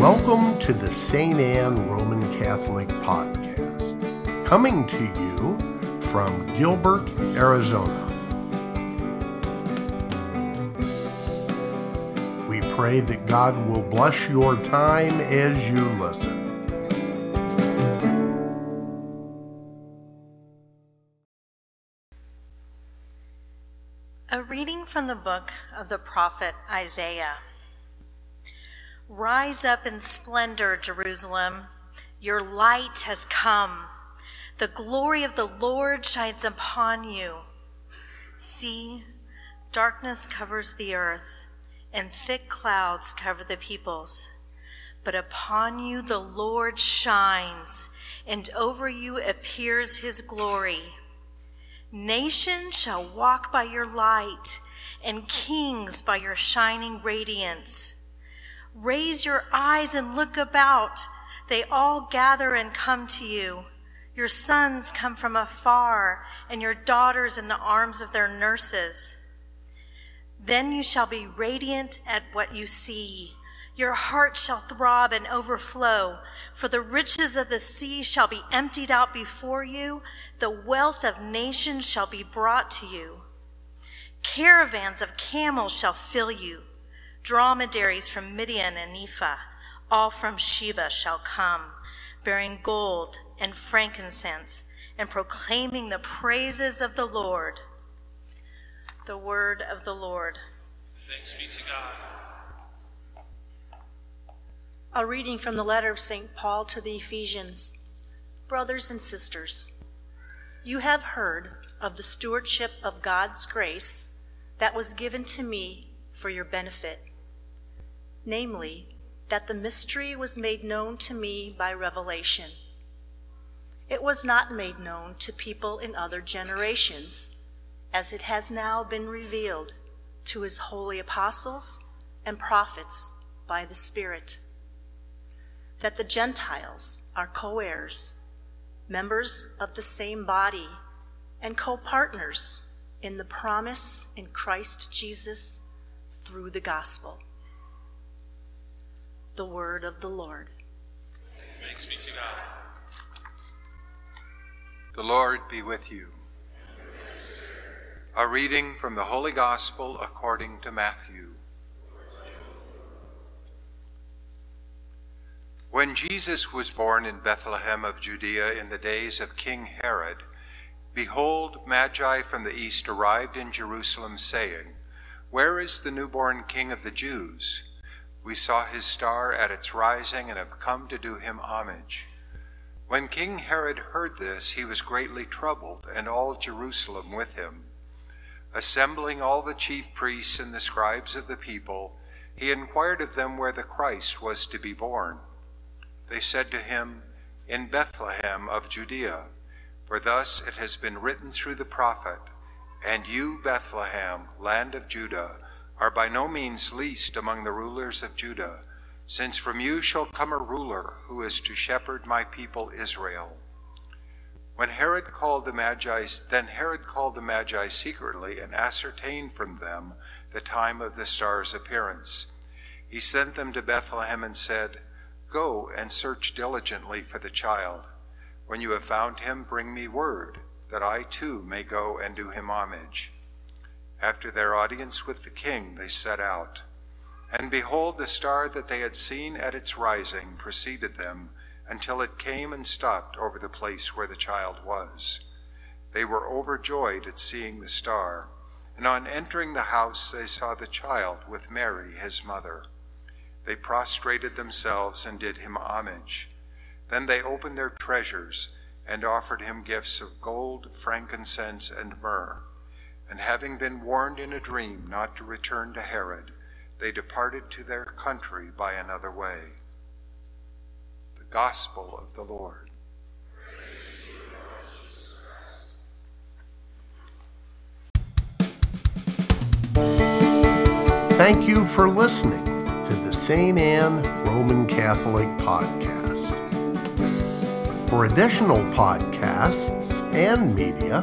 Welcome to the St. Anne Roman Catholic Podcast, coming to you from Gilbert, Arizona. We pray that God will bless your time as you listen. A reading from the book of the prophet Isaiah. Rise up in splendor, Jerusalem. Your light has come. The glory of the Lord shines upon you. See, darkness covers the earth, and thick clouds cover the peoples. But upon you the Lord shines, and over you appears his glory. Nations shall walk by your light, and kings by your shining radiance. Raise your eyes and look about. They all gather and come to you. Your sons come from afar, and your daughters in the arms of their nurses. Then you shall be radiant at what you see. Your heart shall throb and overflow, for the riches of the sea shall be emptied out before you, the wealth of nations shall be brought to you. Caravans of camels shall fill you, dromedaries from Midian and Ephah, all from Sheba shall come, bearing gold and frankincense, and proclaiming the praises of the Lord. The word of the Lord. Thanks be to God. A reading from the letter of St. Paul to the Ephesians. Brothers and sisters, you have heard of the stewardship of God's grace that was given to me for your benefit. Namely, that the mystery was made known to me by revelation. It was not made known to people in other generations, as it has now been revealed to his holy apostles and prophets by the Spirit that the Gentiles are co heirs, members of the same body, and co partners in the promise in Christ Jesus through the gospel. The word of the Lord. Thanks be to God. The Lord be with you. A reading from the Holy Gospel according to Matthew. When Jesus was born in Bethlehem of Judea in the days of King Herod, behold, Magi from the east arrived in Jerusalem, saying, Where is the newborn King of the Jews? We saw his star at its rising and have come to do him homage. When King Herod heard this, he was greatly troubled, and all Jerusalem with him. Assembling all the chief priests and the scribes of the people, he inquired of them where the Christ was to be born. They said to him, In Bethlehem of Judea, for thus it has been written through the prophet, And you, Bethlehem, land of Judah, are by no means least among the rulers of Judah, since from you shall come a ruler who is to shepherd my people Israel. When Herod called the Magi, then Herod called the Magi secretly and ascertained from them the time of the star's appearance. He sent them to Bethlehem and said, Go and search diligently for the child. When you have found him, bring me word, that I too may go and do him homage. After their audience with the king, they set out. And behold, the star that they had seen at its rising preceded them until it came and stopped over the place where the child was. They were overjoyed at seeing the star, and on entering the house they saw the child with Mary, his mother. They prostrated themselves and did him homage. Then they opened their treasures and offered him gifts of gold, frankincense, and myrrh. And having been warned in a dream not to return to Herod, they departed to their country by another way. The Gospel of the Lord. Thank you for listening to the St. Anne Roman Catholic Podcast. For additional podcasts and media,